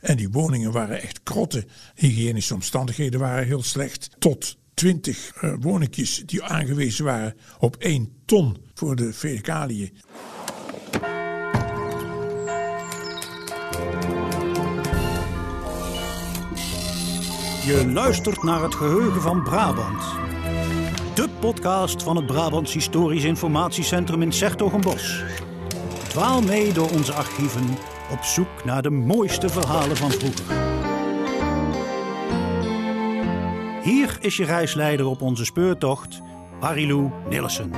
En die woningen waren echt krotten. Hygiënische omstandigheden waren heel slecht. Tot 20 uh, woningjes die aangewezen waren op 1 ton voor de fecaliën. Je luistert naar het geheugen van Brabant. De podcast van het Brabants Historisch Informatiecentrum in Sertogenbos. Dwaal mee door onze archieven op zoek naar de mooiste verhalen van vroeger. Hier is je reisleider op onze speurtocht, Marilou Nillissen.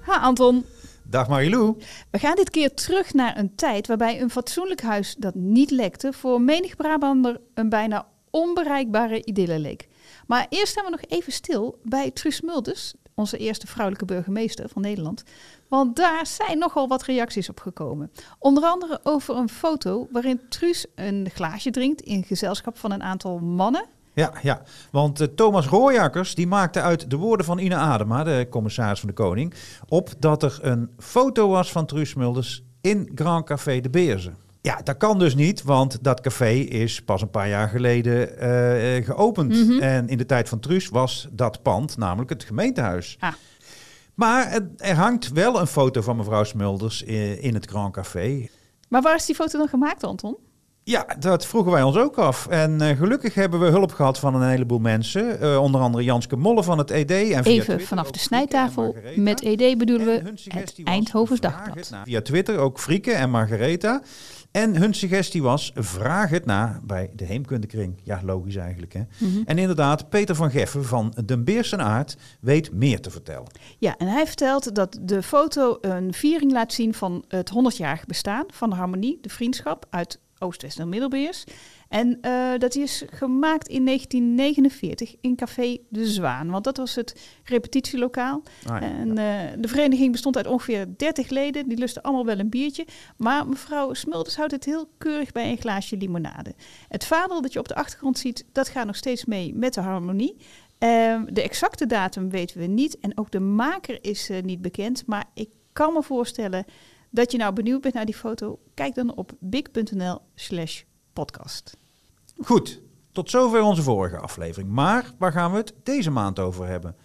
Ha Anton. Dag Marilou. We gaan dit keer terug naar een tijd waarbij een fatsoenlijk huis dat niet lekte voor menig Brabander een bijna onbereikbare idylle leek. Maar eerst staan we nog even stil bij Truus Mulders, onze eerste vrouwelijke burgemeester van Nederland. Want daar zijn nogal wat reacties op gekomen. Onder andere over een foto waarin Truus een glaasje drinkt in gezelschap van een aantal mannen. Ja, ja. want uh, Thomas Rooijakkers die maakte uit de woorden van Ine Adema, de commissaris van de Koning, op dat er een foto was van Truus Mulders in Grand Café de Beerzen. Ja, dat kan dus niet, want dat café is pas een paar jaar geleden uh, geopend. Mm -hmm. En in de tijd van Truus was dat pand namelijk het gemeentehuis. Ah. Maar er hangt wel een foto van mevrouw Smulders in, in het Grand Café. Maar waar is die foto dan gemaakt, Anton? Ja, dat vroegen wij ons ook af. En uh, gelukkig hebben we hulp gehad van een heleboel mensen. Uh, onder andere Janske Molle van het ED. En via Even Twitter vanaf de snijtafel. Met ED bedoelen we het Eindhovens Dagblad. Via Twitter ook Frieke en Margaretha. En hun suggestie was, vraag het na bij de Heemkundekring. Ja, logisch eigenlijk. Hè? Mm -hmm. En inderdaad, Peter van Geffen van Den Beersen Aard weet meer te vertellen. Ja, en hij vertelt dat de foto een viering laat zien van het 100-jarig bestaan van de harmonie, de vriendschap uit Oost-West en Middelbeers. En uh, dat is gemaakt in 1949 in Café De Zwaan, want dat was het repetitielokaal. Ah, ja, en uh, de vereniging bestond uit ongeveer 30 leden, die lusten allemaal wel een biertje. Maar mevrouw Smulders houdt het heel keurig bij een glaasje limonade. Het vaandel dat je op de achtergrond ziet, dat gaat nog steeds mee met de harmonie. Uh, de exacte datum weten we niet en ook de maker is uh, niet bekend. Maar ik kan me voorstellen dat je nou benieuwd bent naar die foto. Kijk dan op big.nl slash podcast. Goed, tot zover onze vorige aflevering. Maar waar gaan we het deze maand over hebben?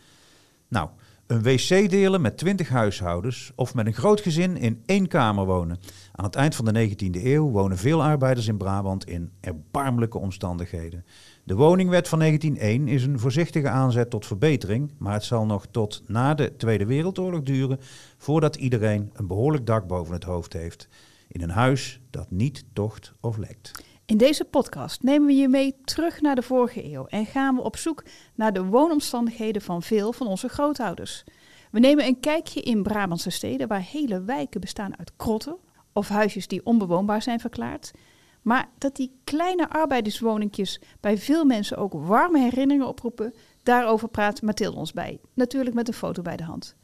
Nou, een wc delen met 20 huishoudens of met een groot gezin in één kamer wonen. Aan het eind van de 19e eeuw wonen veel arbeiders in Brabant in erbarmelijke omstandigheden. De woningwet van 1901 is een voorzichtige aanzet tot verbetering, maar het zal nog tot na de Tweede Wereldoorlog duren voordat iedereen een behoorlijk dak boven het hoofd heeft. In een huis dat niet tocht of lekt. In deze podcast nemen we je mee terug naar de vorige eeuw en gaan we op zoek naar de woonomstandigheden van veel van onze grootouders. We nemen een kijkje in Brabantse steden waar hele wijken bestaan uit krotten of huisjes die onbewoonbaar zijn verklaard. Maar dat die kleine arbeiderswoningjes bij veel mensen ook warme herinneringen oproepen, daarover praat Mathilde ons bij. Natuurlijk met een foto bij de hand.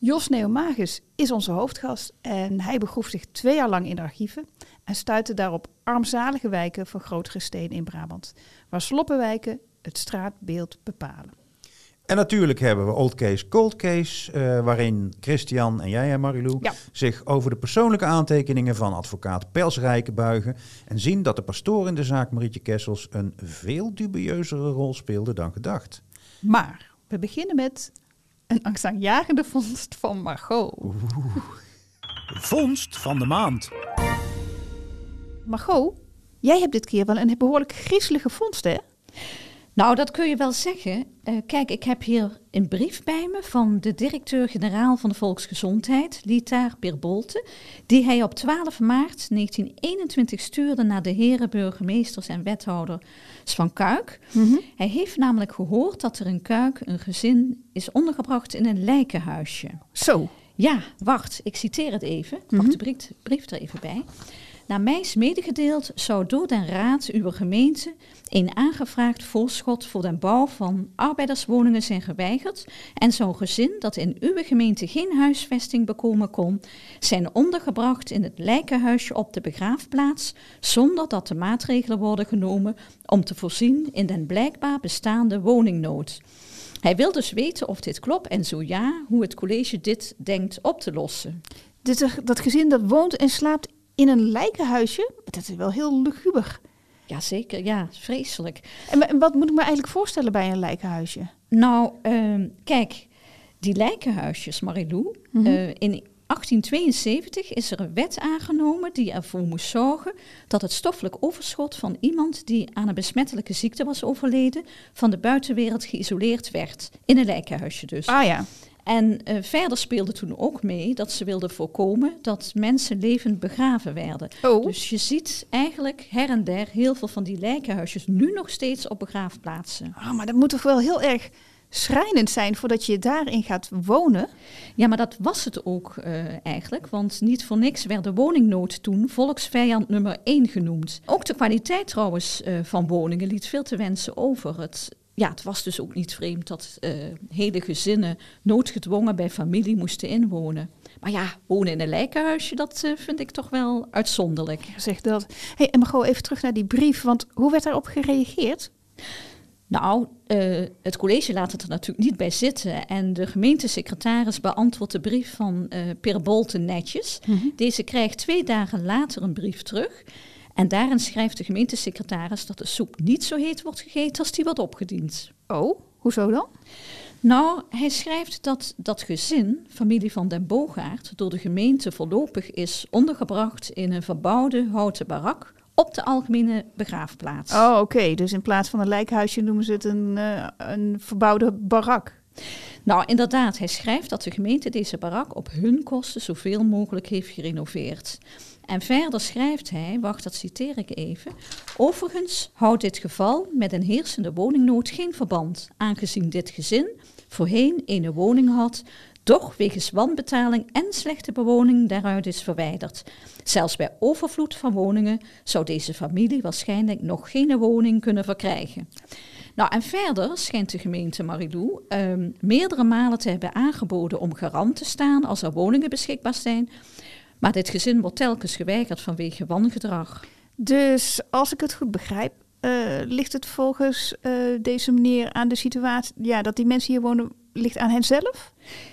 Jos Neomagus is onze hoofdgast en hij begroef zich twee jaar lang in de archieven en stuitte daarop armzalige wijken van grotere steden in Brabant, waar sloppenwijken het straatbeeld bepalen. En natuurlijk hebben we Old Case, Cold Case, uh, waarin Christian en jij, Marilou, ja. zich over de persoonlijke aantekeningen van advocaat Pelsrijke buigen en zien dat de pastoor in de zaak Marietje Kessels een veel dubieuzere rol speelde dan gedacht. Maar we beginnen met een angstaanjagende vondst van Margot. Oeh. Vondst van de maand. Margot, jij hebt dit keer wel een behoorlijk griezelige vondst, hè? Nou, dat kun je wel zeggen. Uh, kijk, ik heb hier een brief bij me van de directeur-generaal van de Volksgezondheid, Lita Birbolte, die hij op 12 maart 1921 stuurde naar de heren burgemeesters en wethouders van Kuik. Mm -hmm. Hij heeft namelijk gehoord dat er in Kuik een gezin is ondergebracht in een lijkenhuisje. Zo. Ja, wacht, ik citeer het even. Wacht mm -hmm. de brief, brief er even bij. Naar mij is medegedeeld zou door den raad uw gemeente een aangevraagd voorschot voor de bouw van arbeiderswoningen zijn geweigerd en zo'n gezin dat in uw gemeente geen huisvesting bekomen kon, zijn ondergebracht in het lijkenhuisje op de begraafplaats zonder dat de maatregelen worden genomen om te voorzien in den blijkbaar bestaande woningnood. Hij wil dus weten of dit klopt en zo ja, hoe het college dit denkt op te lossen. Dat gezin dat woont en slaapt in een lijkenhuisje. Dat is wel heel luguber. Jazeker, ja, vreselijk. En, wa- en wat moet ik me eigenlijk voorstellen bij een lijkenhuisje? Nou, ehm, kijk, die lijkenhuisjes, Marilou. Mhm. eh, in 1872 is er een wet aangenomen die ervoor moest zorgen dat het stoffelijk overschot van iemand die aan een besmettelijke ziekte was overleden, van de buitenwereld geïsoleerd werd. In een lijkenhuisje dus. Ah ja. En eh, verder speelde toen ook mee dat ze wilden voorkomen dat mensen levend begraven werden. Oh. Dus je ziet eigenlijk her en der heel veel van die lijkenhuisjes nu nog steeds op begraafplaatsen. Ah, maar dat moet toch wel heel erg schrijnend zijn voordat je daarin gaat wonen? Ja, maar dat was het ook eh, eigenlijk. Want niet voor niks werd de woningnood toen volksvijand nummer 1 genoemd. Ook de kwaliteit trouwens eh, van woningen liet veel te wensen over. Het, ja, het was dus ook niet vreemd dat eh, hele gezinnen noodgedwongen bij familie moesten inwonen. Maar ja, wonen in een lijkenhuisje, dat eh, vind ik toch wel uitzonderlijk. Zeg dat. Hey, en maar gewoon even terug naar die brief, want hoe werd daarop gereageerd? Nou, eh, het college laat het er natuurlijk niet bij zitten. En de gemeentesecretaris beantwoordt de brief van Per Bolten netjes. Deze krijgt twee dagen later een brief terug. En daarin schrijft de gemeentesecretaris dat de soep niet zo heet wordt gegeten als die wordt opgediend. Oh, hoezo dan? Nou, hij schrijft dat dat gezin, familie van den Boogaard, door de gemeente voorlopig is ondergebracht in een verbouwde houten barak op de algemene begraafplaats. Oh, oké. Dus in plaats van een lijkhuisje noemen ze het een, eh, een verbouwde barak. Nou, inderdaad, hij schrijft dat de gemeente deze barak op hun kosten zoveel mogelijk heeft gerenoveerd. En verder schrijft hij, wacht, dat citeer ik even. Overigens houdt dit geval met een heersende woningnood geen verband, aangezien dit gezin voorheen een woning had, doch wegens wanbetaling en slechte bewoning daaruit is verwijderd. Zelfs bij overvloed van woningen zou deze familie waarschijnlijk nog geen woning kunnen verkrijgen. Nou, en verder schijnt de gemeente Marilou ehm, meerdere malen te hebben aangeboden om garant te staan als er woningen beschikbaar zijn. Maar dit gezin wordt telkens geweigerd vanwege wangedrag. Dus als ik het goed begrijp, eh, ligt het volgens eh, deze meneer aan de situatie ja, dat die mensen hier wonen, ligt aan hen zelf?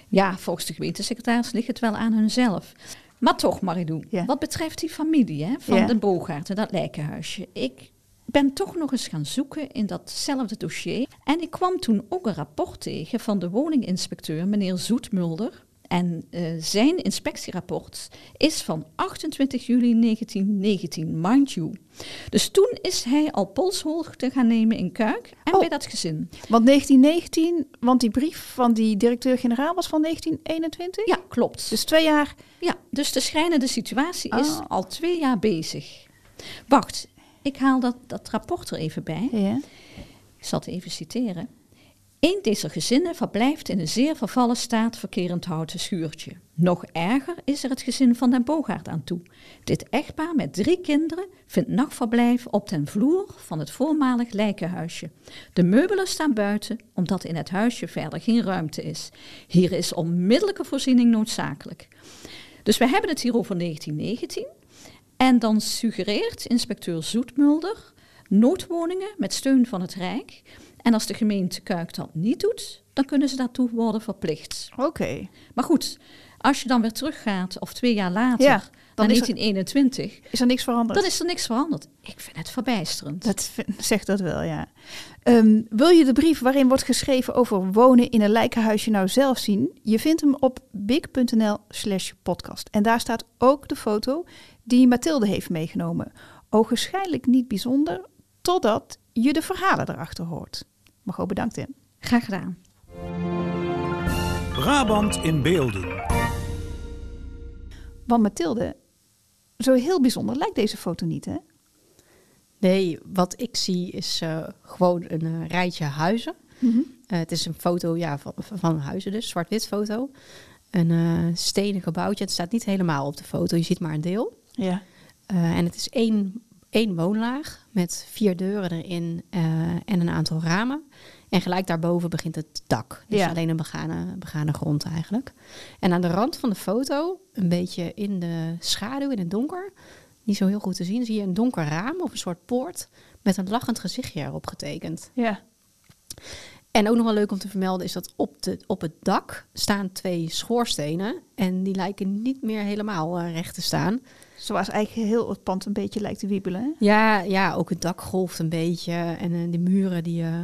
Ja, volgens de gemeentesecretaris ligt het wel aan hunzelf. Maar toch, Marilou, Ja. wat betreft die familie hè, van Ja. de Bogaert en dat lijkenhuisje. Ik ben toch nog eens gaan zoeken in datzelfde dossier. En ik kwam toen ook een rapport tegen van de woninginspecteur, meneer Zoetmulder. En eh, zijn inspectierapport is van 28 juli 1919, mind you. Dus toen is hij al polshoogte gaan nemen in Kuik en Oh. bij dat gezin. Want 1919, want die brief van die directeur-generaal was van 1921? Ja, klopt. Dus twee jaar. Ja, dus de schrijnende situatie is Oh. al twee jaar bezig. Wacht, ik haal dat, dat rapport er even bij. Ja. Ik zal het even citeren. Eén deze gezinnen verblijft in een zeer vervallen staat verkerend houten schuurtje. Nog erger is er het gezin van den Bogaert aan toe. Dit echtpaar met drie kinderen vindt nachtverblijf op den vloer van het voormalig lijkenhuisje. De meubelen staan buiten, omdat in het huisje verder geen ruimte is. Hier is onmiddellijke voorziening noodzakelijk. Dus we hebben het hier over 1919. En dan suggereert inspecteur Zoetmulder noodwoningen met steun van het Rijk. En als de gemeente Kuik dat niet doet, dan kunnen ze daartoe worden verplicht. Oké. Maar goed, als je dan weer teruggaat, of twee jaar later, Ja, dan naar is er- 1921, Is er niks veranderd? dan is er niks veranderd. Ik vind het verbijsterend. Dat zegt dat wel, ja. Ehm, wil je de brief waarin wordt geschreven over wonen in een lijkenhuisje nou zelf zien? Je vindt hem op big.nl slash podcast. En daar staat ook de foto die Mathilde heeft meegenomen. Ogenschijnlijk niet bijzonder, totdat je de verhalen erachter hoort. Maar ook bedankt, Tim. Graag gedaan. Brabant in beelden. Want Mathilde, zo heel bijzonder lijkt deze foto niet, hè? Nee, wat ik zie is eh, gewoon een eh, rijtje huizen. Eh, het is een foto ja, van, van huizen dus, zwart-wit foto. Een eh, stenen gebouwtje. Het staat niet helemaal op de foto, je ziet maar een deel. Ja. Eh, en het is één, één woonlaag met vier deuren erin eh, en een aantal ramen. En gelijk daarboven begint het dak. Dus Ja. alleen een begane, begane grond eigenlijk. En aan de rand van de foto, een beetje in de schaduw, in het donker, niet zo heel goed te zien, zie je een donker raam of een soort poort met een lachend gezichtje erop getekend. Ja. En ook nog wel leuk om te vermelden is dat op, de, op het dak staan twee schoorstenen. En die lijken niet meer helemaal eh, recht te staan. Zoals eigenlijk heel het pand een beetje lijkt te wiebelen. Hè? Ja, ja, ook het dak golft een beetje. En eh, de muren die eh,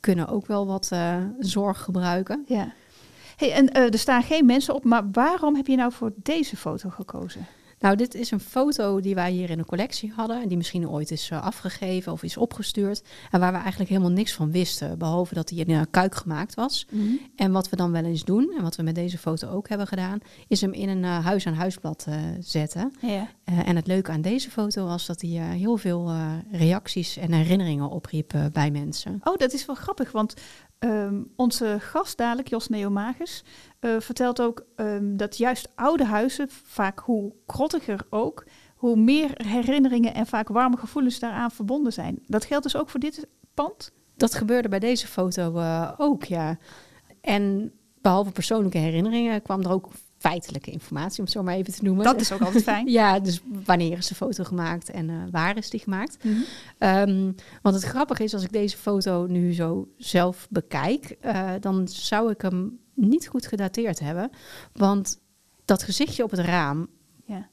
kunnen ook wel wat eh, zorg gebruiken. Ja. Hey, en er staan geen mensen op, maar waarom heb je nou voor deze foto gekozen? Nou, dit is een foto die wij hier in de collectie hadden. En die misschien ooit is eh, afgegeven of is opgestuurd. En waar we eigenlijk helemaal niks van wisten. Behalve dat hij in een kuik gemaakt was. En wat we dan wel eens doen, en wat we met deze foto ook hebben gedaan, is hem in een eh, huis-aan-huisblad eh, zetten. Ja. Eh, en het leuke aan deze foto was dat hij eh, heel veel eh, reacties en herinneringen opriep eh, bij mensen. Oh, dat is wel grappig, want ehm, onze gast dadelijk, Jos Neomagus, eh, vertelt ook ehm, dat juist oude huizen, vaak hoe krottiger ook, hoe meer herinneringen en vaak warme gevoelens daaraan verbonden zijn. Dat geldt dus ook voor dit pand? Dat gebeurde bij deze foto eh, ook, ja. En behalve persoonlijke herinneringen kwam er ook feitelijke informatie, om het zo maar even te noemen. Dat is ook altijd fijn. Ja, dus wanneer is de foto gemaakt en eh, waar is die gemaakt? Ehm, want het grappige is, als ik deze foto nu zo zelf bekijk, eh, dan zou ik hem niet goed gedateerd hebben. Want dat gezichtje op het raam, Ja.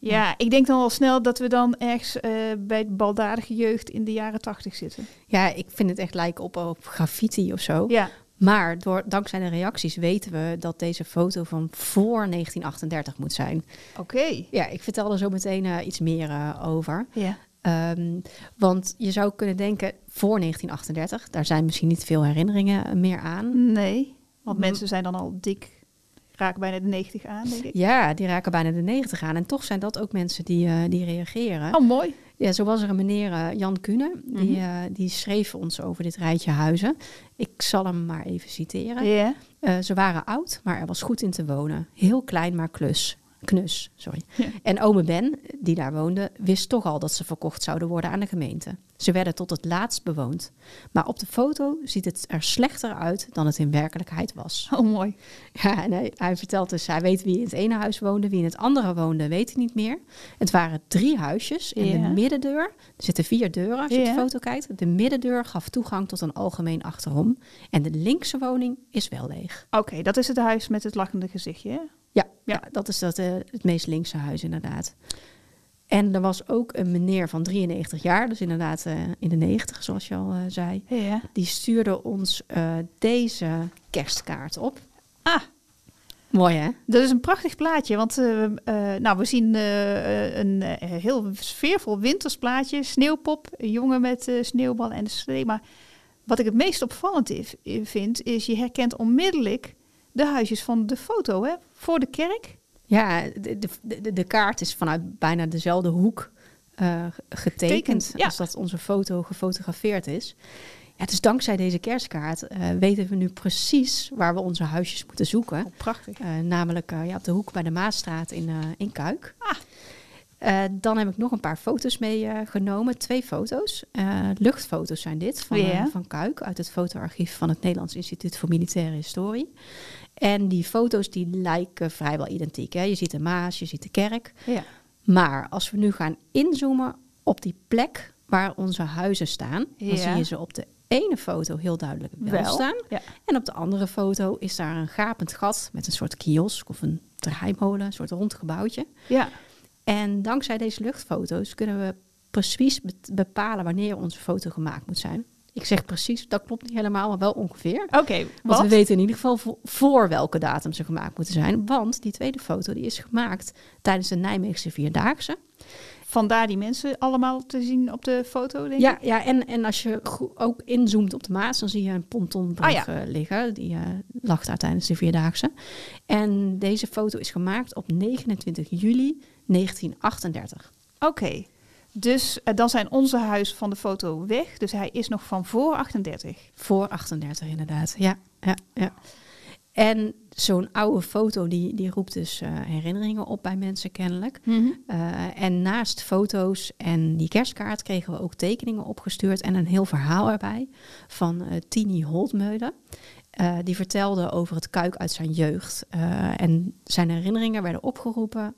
ja, ik denk dan al snel dat we dan ergens eh, bij het baldadige jeugd in de jaren tachtig zitten. ja, ik vind het echt lijken op, op graffiti of zo. Ja, Maar door, dankzij de reacties weten we dat deze foto van voor 1938 moet zijn. oké. Ja, ik vertel er zo meteen eh, iets meer eh, over. Ja. Ehm, want je zou kunnen denken, voor 1938, daar zijn misschien niet veel herinneringen meer aan. Nee, want mensen zijn dan al dik, raken bijna de 90 aan, denk ik. Ja, die raken bijna de 90 aan. En toch zijn dat ook mensen die, eh, die reageren. Oh, mooi. Ja, zo was er een meneer eh, Jan Kuhne, die, Mhm. eh, die schreef ons over dit rijtje huizen. Ik zal hem maar even citeren. Eh, ze waren oud, maar er was goed in te wonen. Heel klein, maar klus. Knus, sorry. Ja. En ome Ben, die daar woonde, wist toch al dat ze verkocht zouden worden aan de gemeente. Ze werden tot het laatst bewoond. Maar op de foto ziet het er slechter uit dan het in werkelijkheid was. Oh, mooi. Ja, en hij, hij vertelt dus, hij weet wie in het ene huis woonde, wie in het andere woonde, weet hij niet meer. Het waren drie huisjes en Ja. de middendeur, er zitten vier deuren als je Ja. op de foto kijkt. De middendeur gaf toegang tot een algemeen achterom. En de linkse woning is wel leeg. Oké, dat is het huis met het lachende gezichtje. Ja, Ja. dat is dat, eh, het meest linkse huis inderdaad. En er was ook een meneer van 93 jaar, dus inderdaad eh, in de 90, zoals je al eh, zei. Ja. Die stuurde ons deze kerstkaart op. Ah, Mooi hè? dat is een prachtig plaatje. Want nou, we zien een heel sfeervol wintersplaatje. Sneeuwpop, een jongen met sneeuwballen en de slee. Maar wat ik het meest opvallend vind, is je herkent onmiddellijk de huisjes van de foto. Hè? Voor de kerk. Ja, de, de, de, kaart is vanuit bijna dezelfde hoek eh, getekend ja. als dat onze foto gefotografeerd is. Ja, dus dankzij deze kerstkaart eh, weten we nu precies waar we onze huisjes moeten zoeken. Oh, prachtig. Eh, namelijk ja, op de hoek bij de Maasstraat in, in Kuik. Ah. Dan heb ik nog een paar foto's meegenomen. Twee foto's. Luchtfoto's zijn dit van, van Kuik uit het fotoarchief van het Nederlands Instituut voor Militaire Historie. En die foto's die lijken vrijwel identiek. Hè? Je ziet de Maas, je ziet de kerk. Ja. Maar als we nu gaan inzoomen op die plek waar onze huizen staan, dan Ja. zie je ze op de ene foto heel duidelijk wel, Wel. staan. Ja. En op de andere foto is daar een gapend gat met een soort kiosk of een draaimolen, een soort rond gebouwtje. ja. En dankzij deze luchtfoto's kunnen we precies be- bepalen wanneer onze foto gemaakt moet zijn. Ik zeg precies, dat klopt niet helemaal, maar wel ongeveer. Oké, Want wat? we weten in ieder geval vo- voor welke datum ze gemaakt moeten zijn. Want die tweede foto die is gemaakt tijdens de Nijmeegse Vierdaagse. Vandaar die mensen allemaal te zien op de foto, denk Ja, ik? ja en, en als je ook inzoomt op de Maas, dan zie je een pontonbrug Ah, eh, liggen. Die eh, lag daar tijdens de Vierdaagse. En deze foto is gemaakt op 29 juli 1938. Oké. Dus eh, dan zijn onze huis van de foto weg. Dus hij is nog van voor 38. Voor 38 inderdaad, ja. ja, ja. En zo'n oude foto die, die roept dus eh, herinneringen op bij mensen kennelijk. Eh, en naast foto's en die kerstkaart kregen we ook tekeningen opgestuurd en een heel verhaal erbij van Tini Holtmeulen. Die vertelde over het kuik uit zijn jeugd. En zijn herinneringen werden opgeroepen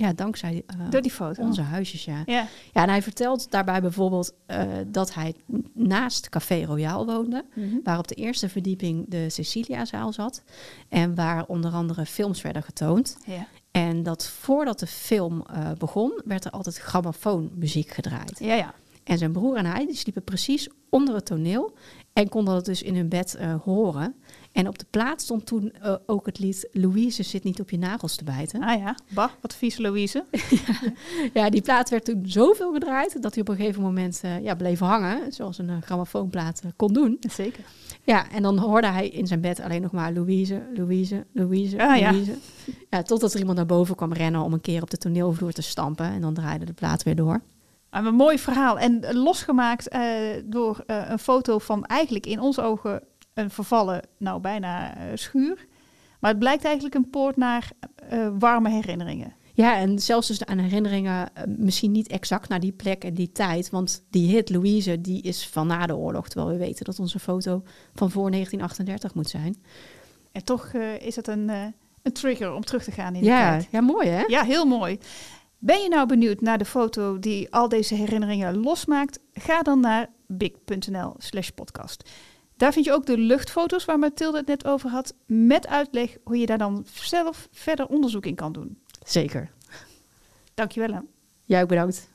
ja, dankzij eh, Door die foto. onze huisjes. Ja. Ja. ja, en hij vertelt daarbij bijvoorbeeld eh, dat hij naast Café Royaal woonde waar op de eerste verdieping de Cecilia-zaal zat. En waar onder andere films werden getoond. ja. En dat voordat de film eh, begon, werd er altijd grammofoonmuziek gedraaid. Ja, ja. En zijn broer en hij die sliepen precies onder het toneel en konden dat dus in hun bed horen. En op de plaat stond toen eh, ook het lied Louise zit niet op je nagels te bijten. Ah ja, bah, wat vies Louise. Ja, die plaat werd toen zoveel gedraaid dat hij op een gegeven moment eh, ja, bleef hangen, zoals een eh, grammofoonplaat kon doen. Zeker. Ja, en dan hoorde hij in zijn bed alleen nog maar Louise, Louise, Louise, Ah, ja. Louise. Ja, totdat er iemand naar boven kwam rennen om een keer op de toneelvloer te stampen. En dan draaide de plaat weer door. Een mooi verhaal. En losgemaakt door een foto van eigenlijk in onze ogen een vervallen, nou bijna eh, schuur. Maar het blijkt eigenlijk een poort naar eh, warme herinneringen. Ja, en zelfs dus aan herinneringen, eh, misschien niet exact naar die plek en die tijd. Want die hit Louise, die is van na de oorlog. Terwijl we weten dat onze foto van voor 1938 moet zijn. En toch is het een, een trigger om terug te gaan in de Ja, tijd. ja, mooi hè? Ja, heel mooi. Ben je nou benieuwd naar de foto die al deze herinneringen losmaakt? Ga dan naar big.nl slash podcast. Daar vind je ook de luchtfoto's waar Mathilde het net over had, met uitleg hoe je daar dan zelf verder onderzoek in kan doen. Zeker. Dankjewel. Hè. Jij ook bedankt.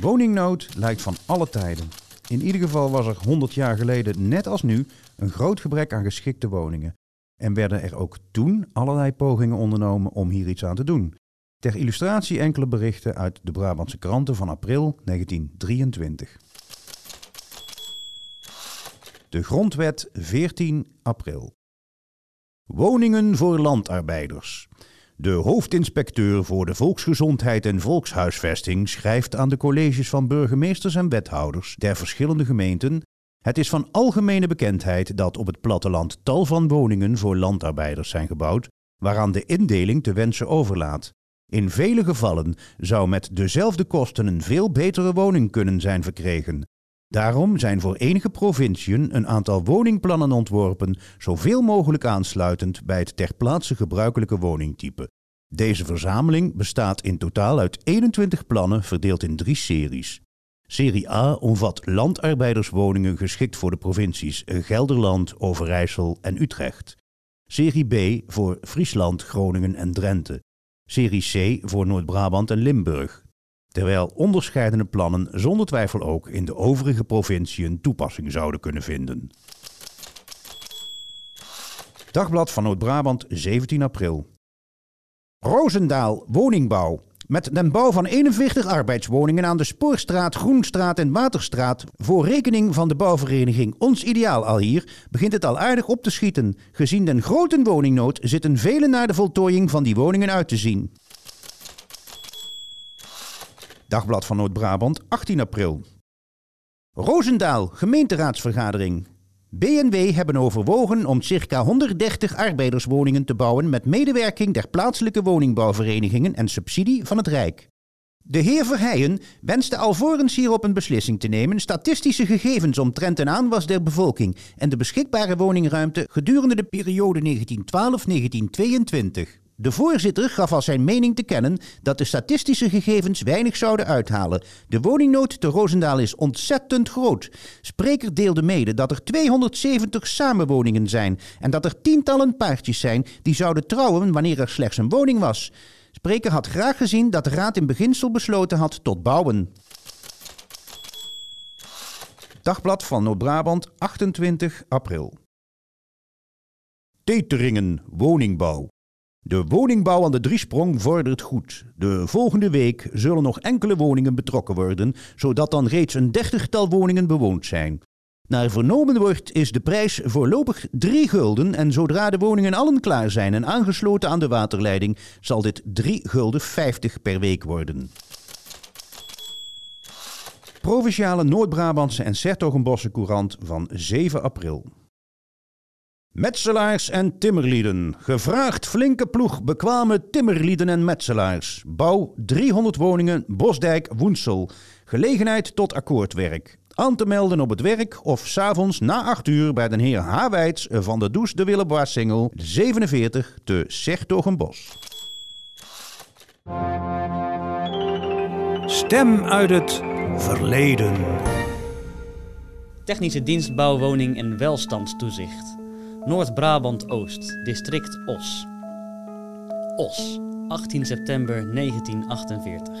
Woningnood lijkt van alle tijden. In ieder geval was er 100 jaar geleden, net als nu, een groot gebrek aan geschikte woningen. En werden er ook toen allerlei pogingen ondernomen om hier iets aan te doen. Ter illustratie enkele berichten uit de Brabantse kranten van april 1923. De Grondwet 14 april. Woningen voor landarbeiders. De hoofdinspecteur voor de volksgezondheid en volkshuisvesting schrijft aan de colleges van burgemeesters en wethouders der verschillende gemeenten: Het is van algemene bekendheid dat op het platteland tal van woningen voor landarbeiders zijn gebouwd, waaraan de indeling te wensen overlaat. In vele gevallen zou met dezelfde kosten een veel betere woning kunnen zijn verkregen. Daarom zijn voor enige provinciën een aantal woningplannen ontworpen, zoveel mogelijk aansluitend bij het ter plaatse gebruikelijke woningtype. Deze verzameling bestaat in totaal uit 21 plannen verdeeld in drie series. Serie A omvat landarbeiderswoningen geschikt voor de provincies Gelderland, Overijssel en Utrecht. Serie B voor Friesland, Groningen en Drenthe. Serie C voor Noord-Brabant en Limburg terwijl onderscheidene plannen zonder twijfel ook in de overige provinciën toepassing zouden kunnen vinden. Dagblad van Noord-Brabant, 17 april. Roosendaal, woningbouw. Met den bouw van 41 arbeidswoningen aan de Spoorstraat, Groenstraat en Waterstraat voor rekening van de bouwvereniging Ons Ideaal al hier begint het al aardig op te schieten. Gezien den grote woningnood zitten velen naar de voltooiing van die woningen uit te zien. Dagblad van Noord-Brabant, 18 april. Roosendaal, gemeenteraadsvergadering. BNW hebben overwogen om circa 130 arbeiderswoningen te bouwen met medewerking der plaatselijke woningbouwverenigingen en subsidie van het Rijk. De heer Verheijen wenste alvorens hierop een beslissing te nemen statistische gegevens omtrent een aanwas der bevolking en de beschikbare woningruimte gedurende de periode 1912-1922. De voorzitter gaf als zijn mening te kennen dat de statistische gegevens weinig zouden uithalen. De woningnood te Roosendaal is ontzettend groot. Spreker deelde mede dat er 270 samenwoningen zijn en dat er tientallen paartjes zijn die zouden trouwen wanneer er slechts een woning was. Spreker had graag gezien dat de raad in beginsel besloten had tot bouwen. Dagblad van Noord-Brabant, 28 april. Teteringen, woningbouw. De woningbouw aan de Driesprong vordert goed. De volgende week zullen nog enkele woningen betrokken worden, zodat dan reeds een dertigtal woningen bewoond zijn. Naar vernomen wordt is de prijs voorlopig 3 gulden en zodra de woningen allen klaar zijn en aangesloten aan de waterleiding, zal dit 3 gulden 50 per week worden. Provinciale Noord-Brabantse en Sertogenbosse Courant van 7 april. Metselaars en timmerlieden. Gevraagd flinke ploeg bekwame timmerlieden en metselaars. Bouw 300 woningen Bosdijk Woensel. Gelegenheid tot akkoordwerk. Aan te melden op het werk of s'avonds na 8 uur bij de heer Hawijts van de Does de Willeboissingel 47 te Sertogenbos. Stem uit het verleden. Technische dienst bouwwoning en welstandstoezicht. Noord-Brabant Oost, district Os. Os, 18 september 1948.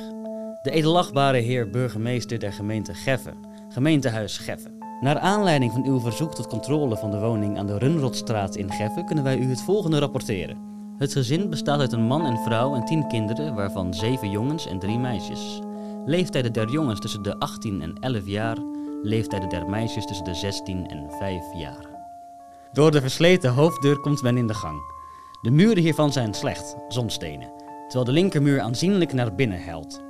De edelachtbare heer burgemeester der gemeente Geffen, gemeentehuis Geffen. Naar aanleiding van uw verzoek tot controle van de woning aan de Runrotstraat in Geffen kunnen wij u het volgende rapporteren. Het gezin bestaat uit een man en vrouw en tien kinderen, waarvan zeven jongens en drie meisjes. Leeftijden der jongens tussen de 18 en 11 jaar, leeftijden der meisjes tussen de 16 en 5 jaar. Door de versleten hoofddeur komt men in de gang. De muren hiervan zijn slecht, zondstenen, terwijl de linkermuur aanzienlijk naar binnen helt.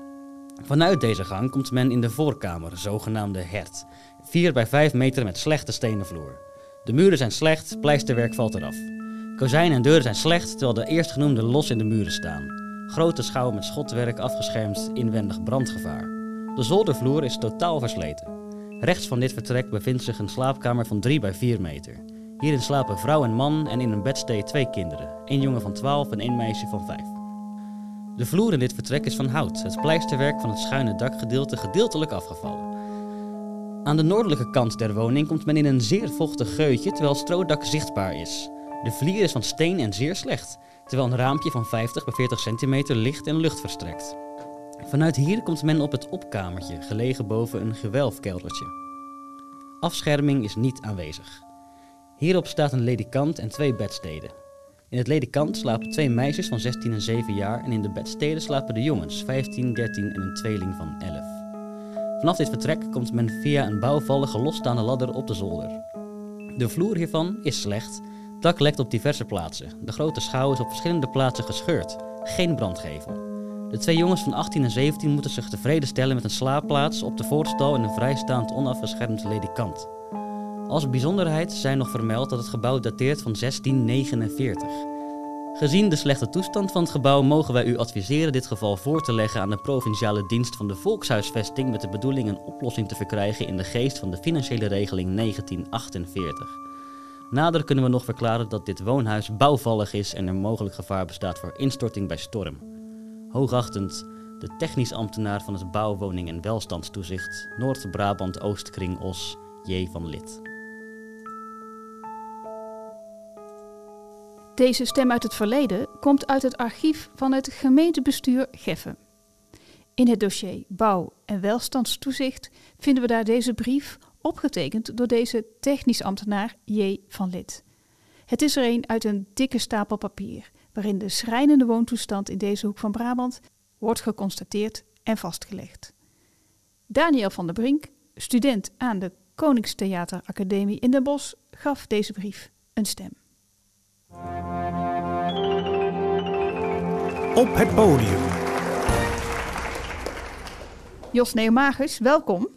Vanuit deze gang komt men in de voorkamer, zogenaamde hert. 4 bij 5 meter met slechte stenen vloer. De muren zijn slecht, pleisterwerk valt eraf. Kozijnen en deuren zijn slecht, terwijl de eerstgenoemde los in de muren staan. Grote schouw met schotwerk afgeschermd, inwendig brandgevaar. De zoldervloer is totaal versleten. Rechts van dit vertrek bevindt zich een slaapkamer van 3 bij 4 meter. Hierin slapen vrouw en man en in een bedstee twee kinderen. één jongen van 12 en één meisje van 5. De vloer in dit vertrek is van hout, het pleisterwerk van het schuine dakgedeelte gedeeltelijk afgevallen. Aan de noordelijke kant der woning komt men in een zeer vochtig geutje terwijl stroodak zichtbaar is. De vlier is van steen en zeer slecht, terwijl een raampje van 50 bij 40 centimeter licht en lucht verstrekt. Vanuit hier komt men op het opkamertje, gelegen boven een gewelfkeldertje. Afscherming is niet aanwezig. Hierop staat een ledikant en twee bedsteden. In het ledikant slapen twee meisjes van 16 en 7 jaar en in de bedsteden slapen de jongens 15, 13 en een tweeling van 11. Vanaf dit vertrek komt men via een bouwvallige losstaande ladder op de zolder. De vloer hiervan is slecht, dak lekt op diverse plaatsen. De grote schouw is op verschillende plaatsen gescheurd, geen brandgevel. De twee jongens van 18 en 17 moeten zich tevreden stellen met een slaapplaats op de voorstal en een vrijstaand onafgeschermd ledikant. Als bijzonderheid zijn nog vermeld dat het gebouw dateert van 1649. Gezien de slechte toestand van het gebouw mogen wij u adviseren dit geval voor te leggen aan de provinciale dienst van de volkshuisvesting met de bedoeling een oplossing te verkrijgen in de geest van de financiële regeling 1948. Nader kunnen we nog verklaren dat dit woonhuis bouwvallig is en er mogelijk gevaar bestaat voor instorting bij storm. Hoogachtend de technisch ambtenaar van het Bouwwoning- en Welstandstoezicht Noord-Brabant Oostkring Os, J. van Lid. Deze stem uit het verleden komt uit het archief van het gemeentebestuur Geffen. In het dossier Bouw- en Welstandstoezicht vinden we daar deze brief opgetekend door deze technisch ambtenaar J. van Lid. Het is er een uit een dikke stapel papier, waarin de schrijnende woontoestand in deze hoek van Brabant wordt geconstateerd en vastgelegd. Daniel van der Brink, student aan de Koningstheateracademie in Den Bosch, gaf deze brief een stem. Op het podium. Jos Neomagus, welkom.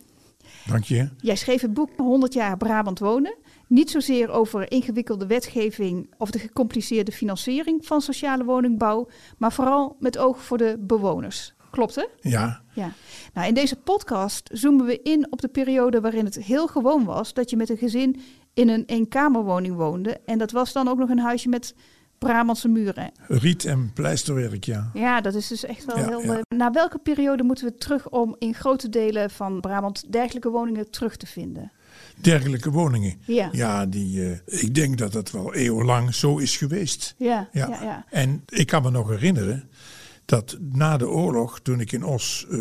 Dank je. Jij schreef het boek 100 jaar Brabant wonen. Niet zozeer over ingewikkelde wetgeving of de gecompliceerde financiering van sociale woningbouw, maar vooral met oog voor de bewoners. Klopt hè? Ja, Ja. Nou, in deze podcast zoomen we in op de periode waarin het heel gewoon was dat je met een gezin in een eenkamerwoning woonde. En dat was dan ook nog een huisje met Brabantse muren. riet en pleisterwerk, ja. Ja, dat is dus echt wel Ja, heel. ja. eh, Naar welke periode moeten we terug om in grote delen van Brabant dergelijke woningen terug te vinden? Dergelijke woningen. Ja. Ja, die, eh, ik denk dat dat wel eeuwenlang zo is geweest. Ja, ja, Ja. En ik kan me nog herinneren dat na de oorlog, toen ik in Os eh,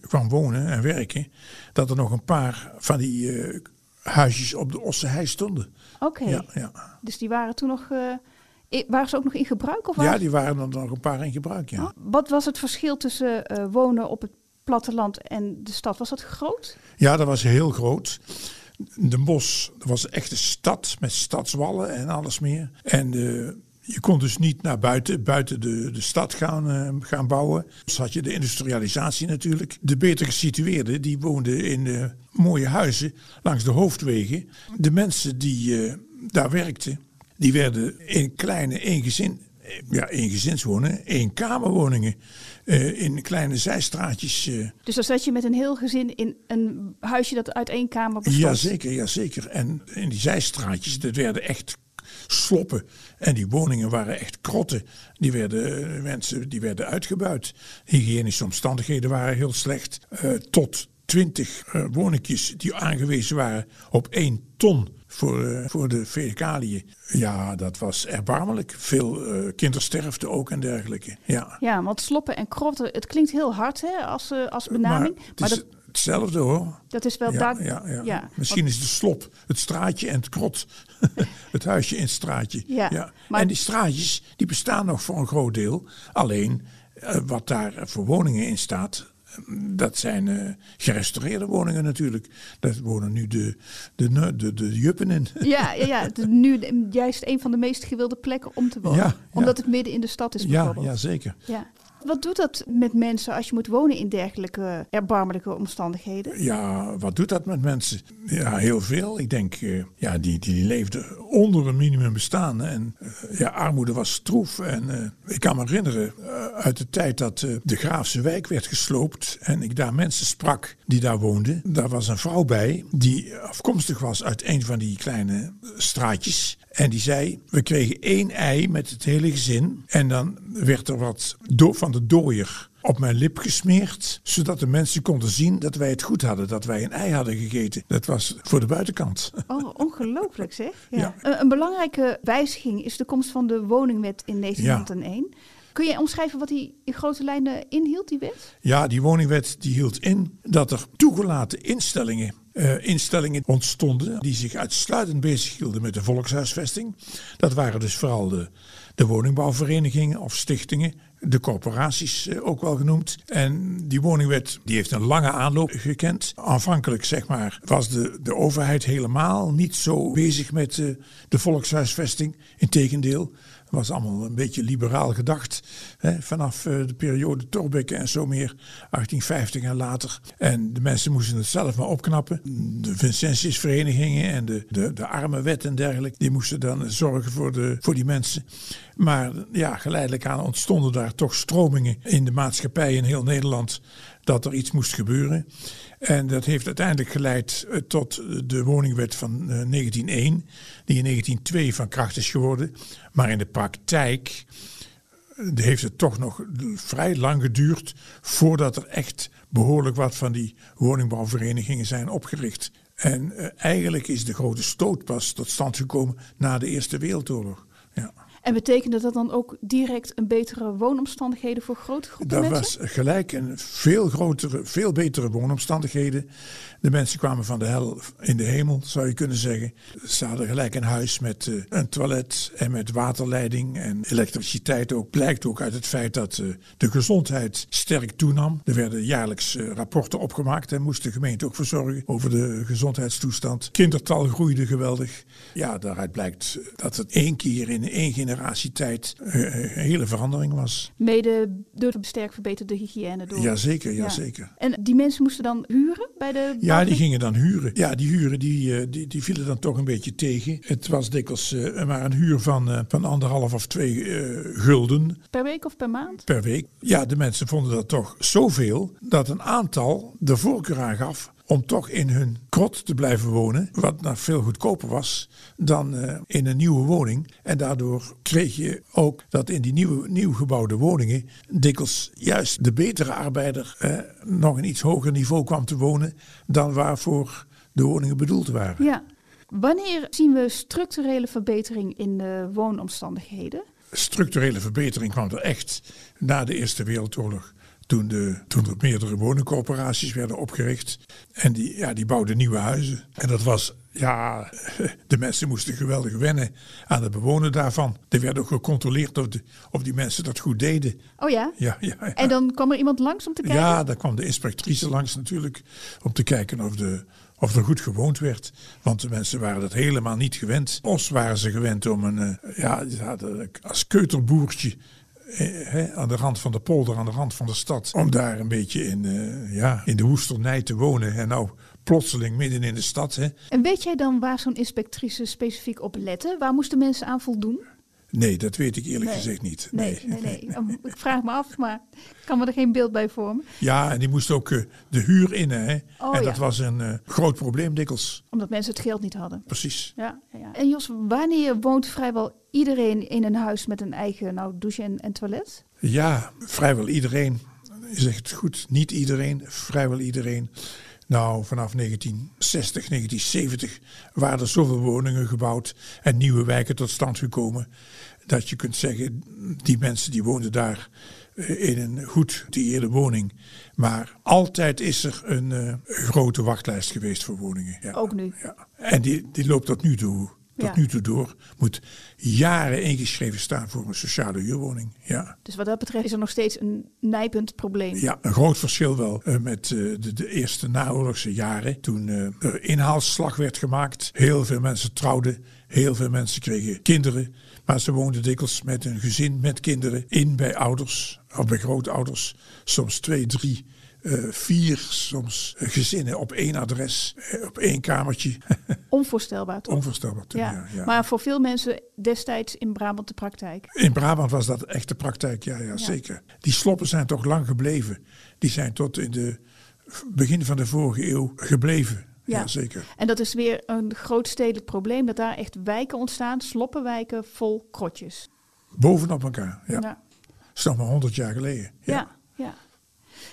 kwam wonen en werken, dat er nog een paar van die huisjes op de Osse hei stonden. Oké. Ja, ja. Dus die waren toen nog. eh, waren ze ook nog in gebruik? Of ja, die waren er nog een paar in gebruik, ja. Oh, Wat was het verschil tussen eh, wonen op het platteland en de stad? Was dat groot? Ja, dat was heel groot. De Bos was echt een stad met stadswallen en alles meer. En eh, je kon dus niet naar buiten, buiten de, de stad gaan, eh, gaan bouwen. Dus had je de industrialisatie natuurlijk. De beter gesitueerden, die woonden in eh, mooie huizen langs de hoofdwegen. De mensen die eh, daar werkten, die werden in kleine eengezin, ja, eengezinswoningen, eenkamerwoningen. in kleine zijstraatjes. Dus dan zat je met een heel gezin in een huisje dat uit één kamer bestond. Jazeker, jazeker. En in die zijstraatjes, dat werden echt sloppen. En die woningen waren echt krotten. Die werden, eh, mensen die werden uitgebuit. Hygiënische omstandigheden waren heel slecht. Eh, tot twintig uh, woningjes die aangewezen waren op één ton voor, uh, voor de fecaliën. Ja, dat was erbarmelijk. Veel uh, kindersterfte ook en dergelijke. Ja, ja want sloppen en krotten, het klinkt heel hard hè, als, als benaming. Maar, maar dat, hetzelfde hoor. Dat is wel ja. Ja, ja. ja, Misschien is de slop het straatje en het krot. het huisje in het straatje. Ja, Maar... En die straatjes die bestaan nog voor een groot deel. Alleen uh, wat daar voor woningen in staat, dat zijn uh, gerestaureerde woningen natuurlijk. Daar wonen nu de, de, de, de, juppen in. Ja, ja, ja. Nu juist een van de meest gewilde plekken om te wonen. Ja, omdat het midden in de stad is bijvoorbeeld. Ja, ja zeker. Wat doet dat met mensen als je moet wonen in dergelijke erbarmelijke omstandigheden? Ja, wat doet dat met mensen? Ja, heel veel. Ik denk, uh, ja, die, die leefden onder een minimum bestaan. En uh, ja, armoede was stroef. En uh, ik kan me herinneren uit de tijd dat de Graafse wijk werd gesloopt. En ik daar mensen sprak die daar woonden. Daar was een vrouw bij die afkomstig was uit een van die kleine straatjes. En die zei, we kregen één ei met het hele gezin. En dan werd er wat van de dooier op mijn lip gesmeerd. Zodat de mensen konden zien dat wij het goed hadden. Dat wij een ei hadden gegeten. Dat was voor de buitenkant. Oh, ongelooflijk zeg. Ja. ja. Een belangrijke wijziging is de komst van de woningwet in 1901. Ja. Kun je omschrijven wat die in grote lijnen inhield, die wet? Ja, die woningwet die hield in dat er toegelaten instellingen uh, instellingen ontstonden die zich uitsluitend bezighielden met de volkshuisvesting. Dat waren dus vooral de, de woningbouwverenigingen of stichtingen, de corporaties uh, ook wel genoemd. En die woningwet die heeft een lange aanloop gekend. Aanvankelijk zeg maar was de, de overheid helemaal niet zo bezig met uh, de volkshuisvesting. Integendeel, was allemaal een beetje liberaal gedacht. Hè, vanaf uh, de periode Thorbecke en zo meer, 1850 en later. En de mensen moesten het zelf maar opknappen. De Vincentiusverenigingen en de, de, de armenwet en dergelijke, die moesten dan zorgen voor, de, voor die mensen. Maar ja, geleidelijk aan ontstonden daar toch stromingen in de maatschappij in heel Nederland dat er iets moest gebeuren. En dat heeft uiteindelijk geleid eh, tot de woningwet van 1901, eh, die in 1902 van kracht is geworden. Maar in de praktijk eh, heeft het toch nog vrij lang geduurd voordat er echt behoorlijk wat van die woningbouwverenigingen zijn opgericht. En eigenlijk is de grote stoot pas tot stand gekomen na de Eerste Wereldoorlog. En betekende dat dan ook direct een betere woonomstandigheden voor grote groepen dat mensen? Dat was gelijk een veel grotere, veel betere woonomstandigheden. De mensen kwamen van de hel in de hemel, zou je kunnen zeggen. Ze hadden gelijk een huis met uh, een toilet en met waterleiding en elektriciteit ook. Blijkt ook uit het feit dat uh, de gezondheid sterk toenam. Er werden jaarlijks uh, rapporten opgemaakt en moest de gemeente ook verzorgen over de gezondheidstoestand. Kindertal groeide geweldig. Ja, daaruit blijkt dat het één keer in één generatietijd een hele verandering was. Mede door de sterk verbeterde hygiëne. Door... Jazeker, jazeker. Ja. En die mensen moesten dan huren bij de ja, die gingen dan huren. Ja, die huren die, eh, die, die vielen dan toch een beetje tegen. Het was dikwijls uh, maar een huur van, uh, van anderhalf of twee uh, gulden. Per week of per maand? Per week. Ja, de mensen vonden dat toch zoveel dat een aantal de voorkeur aangaf om toch in hun krot te blijven wonen. Wat nog veel goedkoper was dan uh, in een nieuwe woning. En daardoor kreeg je ook dat in die nieuwe, nieuw gebouwde woningen dikwijls juist de betere arbeider uh, nog een iets hoger niveau kwam te wonen dan waarvoor de woningen bedoeld waren. Ja. Wanneer zien we structurele verbetering in de woonomstandigheden? Structurele verbetering kwam er echt na de Eerste Wereldoorlog toen, de, toen er meerdere woningcorporaties werden opgericht. En die, ja, die bouwden nieuwe huizen. En dat was, ja, de mensen moesten geweldig wennen aan het bewonen daarvan. Er werd ook gecontroleerd of, de, of die mensen dat goed deden. Oh ja? Ja, ja, ja? En dan kwam er iemand langs om te kijken? Ja, daar kwam de inspectrice langs natuurlijk. Om te kijken of, de, of er goed gewoond werd. Want de mensen waren dat helemaal niet gewend. Ons waren ze gewend om een, uh, ja, als keuterboertje eh, aan de rand van de polder, aan de rand van de stad. Om daar een beetje in, uh, ja, in de woesternij te wonen. En nou plotseling midden in de stad. Hè. En weet jij dan waar zo'n inspectrice specifiek op lette? Waar moesten mensen aan voldoen? Nee, dat weet ik eerlijk gezegd niet. Nee, nee, nee. nee. ik vraag me af, maar ik kan me er geen beeld bij vormen. Ja, en die moest ook uh, de huur in. Hè? Oh, en dat was een uh, groot probleem dikwijls. Omdat mensen het geld niet hadden. Precies. Ja, ja. En Jos, wanneer woont vrijwel iedereen in een huis met een eigen nou, douche en, en toilet? Ja, vrijwel iedereen. Je zegt het goed, niet iedereen, vrijwel iedereen. Nou, vanaf 1960, 1970 waren er zoveel woningen gebouwd en nieuwe wijken tot stand gekomen. Dat je kunt zeggen, die mensen die woonden daar eh, in een goed geïnteresseerde woning. Maar altijd is er een eh, grote wachtlijst geweest voor woningen. Ja. Ook nu. Ja. En die, die loopt tot nu toe. Tot Ja. nu toe door. Moet jaren ingeschreven staan voor een sociale huurwoning. Ja. Dus wat dat betreft is er nog steeds een nijpend probleem. Ja, een groot verschil wel eh, met eh, de, de eerste naoorlogse jaren. Toen eh, er inhaalslag werd gemaakt. Heel veel mensen trouwden. Heel veel mensen kregen kinderen. Maar ze woonden dikwijls met een gezin met kinderen in bij ouders. Of bij grootouders. Soms twee, drie, eh, vier soms eh, gezinnen op één adres. eh, op één kamertje. Onvoorstelbaar toch? Onvoorstelbaar toen, ja. ja. ja. Maar voor veel mensen destijds in Brabant de praktijk. In Brabant was dat echt de praktijk, ja, ja, zeker. Die sloppen zijn toch lang gebleven. Die zijn tot in de begin van de vorige eeuw gebleven. Ja, Ja. zeker. En dat is weer een groot stedelijk probleem, dat daar echt wijken ontstaan, sloppenwijken vol krotjes. Bovenop elkaar. Ja. Ja. Dat is nog maar honderd jaar geleden. Ja, ja.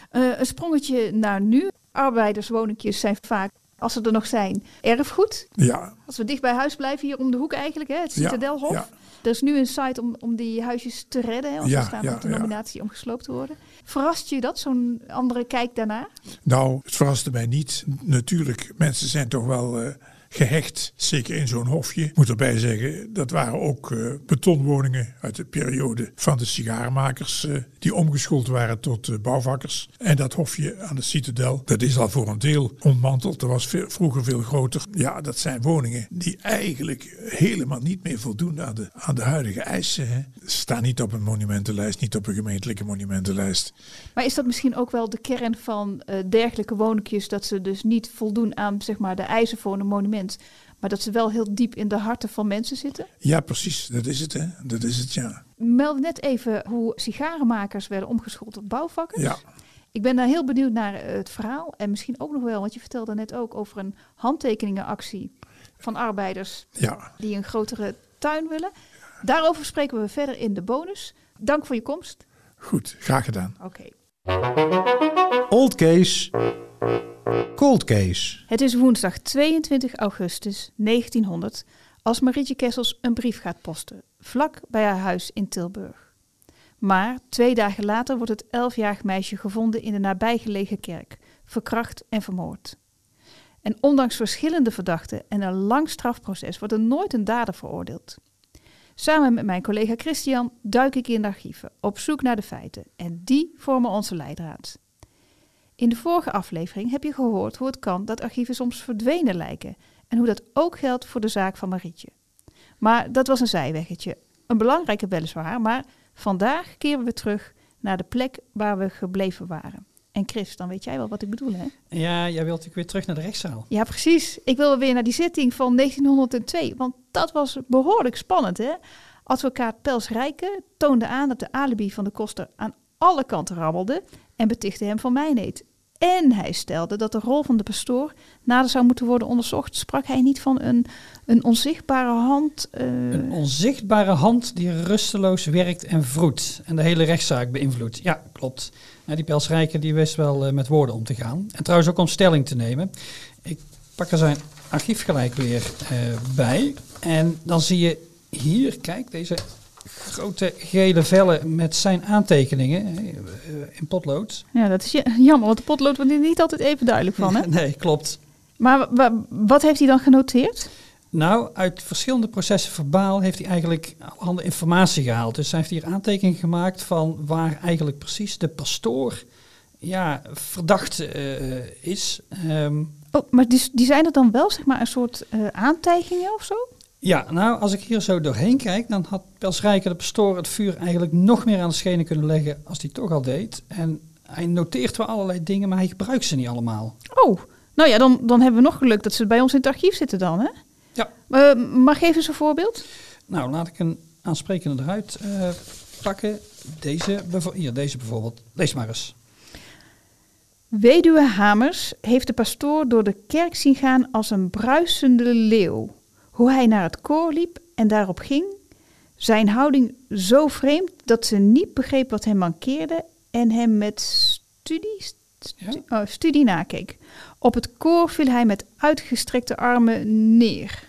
Eh, een sprongetje naar nu. Arbeiderswoningjes zijn vaak, als ze er nog zijn, erfgoed. Ja, Als we dicht bij huis blijven, hier om de hoek eigenlijk, hè, het Citadelhof. ja. Er is nu een site om, om die huisjes te redden, hè, want Ja, ze staan ja, op de ja. nominatie om gesloopt te worden. Verrast je dat, zo'n andere kijk daarna? nou, het verraste mij niet. Natuurlijk, mensen zijn toch wel eh, gehecht. Zeker in zo'n hofje. Ik moet erbij zeggen, dat waren ook eh, betonwoningen uit de periode van de sigarenmakers. eh, die omgeschoold waren tot eh, bouwvakkers. En dat hofje aan de Citadel, dat is al voor een deel ontmanteld. Dat was vroeger veel groter. Ja, dat zijn woningen die eigenlijk helemaal niet meer voldoen aan de, aan de huidige eisen. Hè. Staan niet op een monumentenlijst, niet op een gemeentelijke monumentenlijst. Maar is dat misschien ook wel de kern van dergelijke woningjes, dat ze dus niet voldoen aan zeg maar, de eisen voor een monument, maar dat ze wel heel diep in de harten van mensen zitten? Ja, precies. Dat is het, hè. Dat is het, ja. We melden net even hoe sigarenmakers werden omgeschoold tot bouwvakkers. Ja. Ik ben daar heel benieuwd naar eh, het verhaal. En misschien ook nog wel, want je vertelde net ook over een handtekeningenactie van arbeiders Ja, die een grotere tuin willen. Daarover spreken we verder in de bonus. Dank voor je komst. goed. Graag gedaan. Oké. Old case. Cold case. Het is woensdag 22 augustus 1900 als Marietje Kessels een brief gaat posten, vlak bij haar huis in Tilburg. Maar twee dagen later wordt het elfjarig meisje gevonden in de nabijgelegen kerk, verkracht en vermoord. En ondanks verschillende verdachten en een lang strafproces wordt er nooit een dader veroordeeld. Samen met mijn collega Christian duik ik in de archieven op zoek naar de feiten en die vormen onze leidraad. In de vorige aflevering heb je gehoord hoe het kan dat archieven soms verdwenen lijken en hoe dat ook geldt voor de zaak van Marietje. Maar dat was een zijweggetje. Een belangrijke weliswaar, maar vandaag keren we terug naar de plek waar we gebleven waren. En Chris, dan weet jij wel wat ik bedoel, hè? Ja, jij wilt natuurlijk weer terug naar de rechtszaal. Ja, precies. Ik wil weer naar die zitting van 1902, want dat was behoorlijk spannend, hè? Advocaat Pels Rijken toonde aan dat de alibi van de koster aan alle kanten rammelde en betichtte hem van mijneet. En hij stelde dat de rol van de pastoor nader zou moeten worden onderzocht. Sprak hij niet van een, een onzichtbare hand? eh, Een onzichtbare hand die rusteloos werkt en vroet en de hele rechtszaak beïnvloedt. Ja, klopt. Die Pelsrijker die wist wel eh, met woorden om te gaan. En trouwens ook om stelling te nemen. Ik pak er zijn archief gelijk weer eh, bij. En dan zie je hier, kijk, deze grote gele vellen met zijn aantekeningen eh, in potlood. Ja, dat is ja- jammer, want de potlood wordt er niet altijd even duidelijk van, hè? nee, klopt. Maar wa- wa- wat heeft hij dan genoteerd? Nou, uit verschillende processen verbaal heeft hij eigenlijk allerhande informatie gehaald. Dus hij heeft hier aantekeningen gemaakt van waar eigenlijk precies de pastoor ja, verdacht eh, is. Ehm, Oh, maar die, die zijn er dan wel, zeg maar, een soort eh, aantijgingen of zo? Ja, nou, als ik hier zo doorheen kijk, dan had Pelsrijker de pastoor het vuur eigenlijk nog meer aan de schenen kunnen leggen als hij toch al deed. En hij noteert wel allerlei dingen, maar hij gebruikt ze niet allemaal. Oh, nou ja, dan, dan hebben we nog geluk dat ze bij ons in het archief zitten dan, hè? Ja. Eh, maar geef eens een voorbeeld. Nou, laat ik een aansprekende eruit eh, pakken. Deze, hier, deze bijvoorbeeld. Lees maar eens. Weduwe Hamers heeft de pastoor door de kerk zien gaan als een bruisende leeuw. Hoe hij naar het koor liep en daarop ging. Zijn houding zo vreemd dat ze niet begreep wat hem mankeerde en hem met studie stu- oh, studie nakeek. Op het koor viel hij met uitgestrekte armen neer.